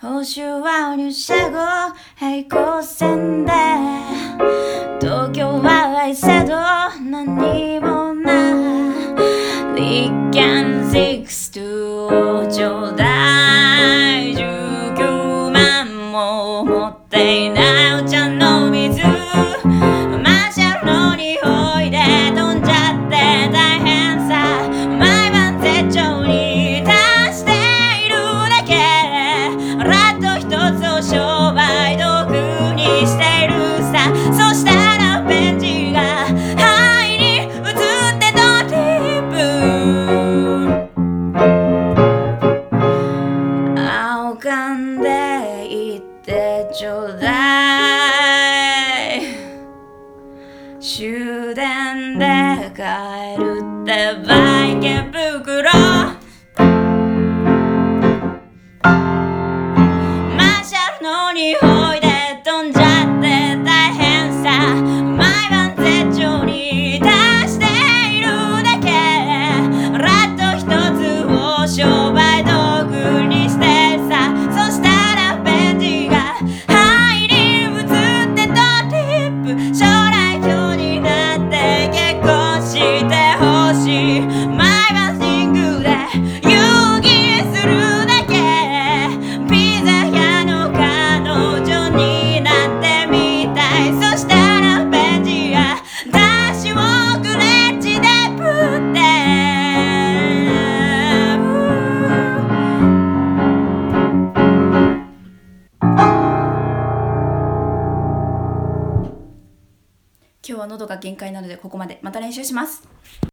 報酬は入社後平行線で。東京は愛せど何もな。い立憲62をちょうだい。19万も持っていない。一つを商売道具にしているさ。そしたらベンチが肺に移ってドリブ青かんでいってちょうだい。終電で帰るってバ me home. 今日は喉が限界なのでここまで。また練習します。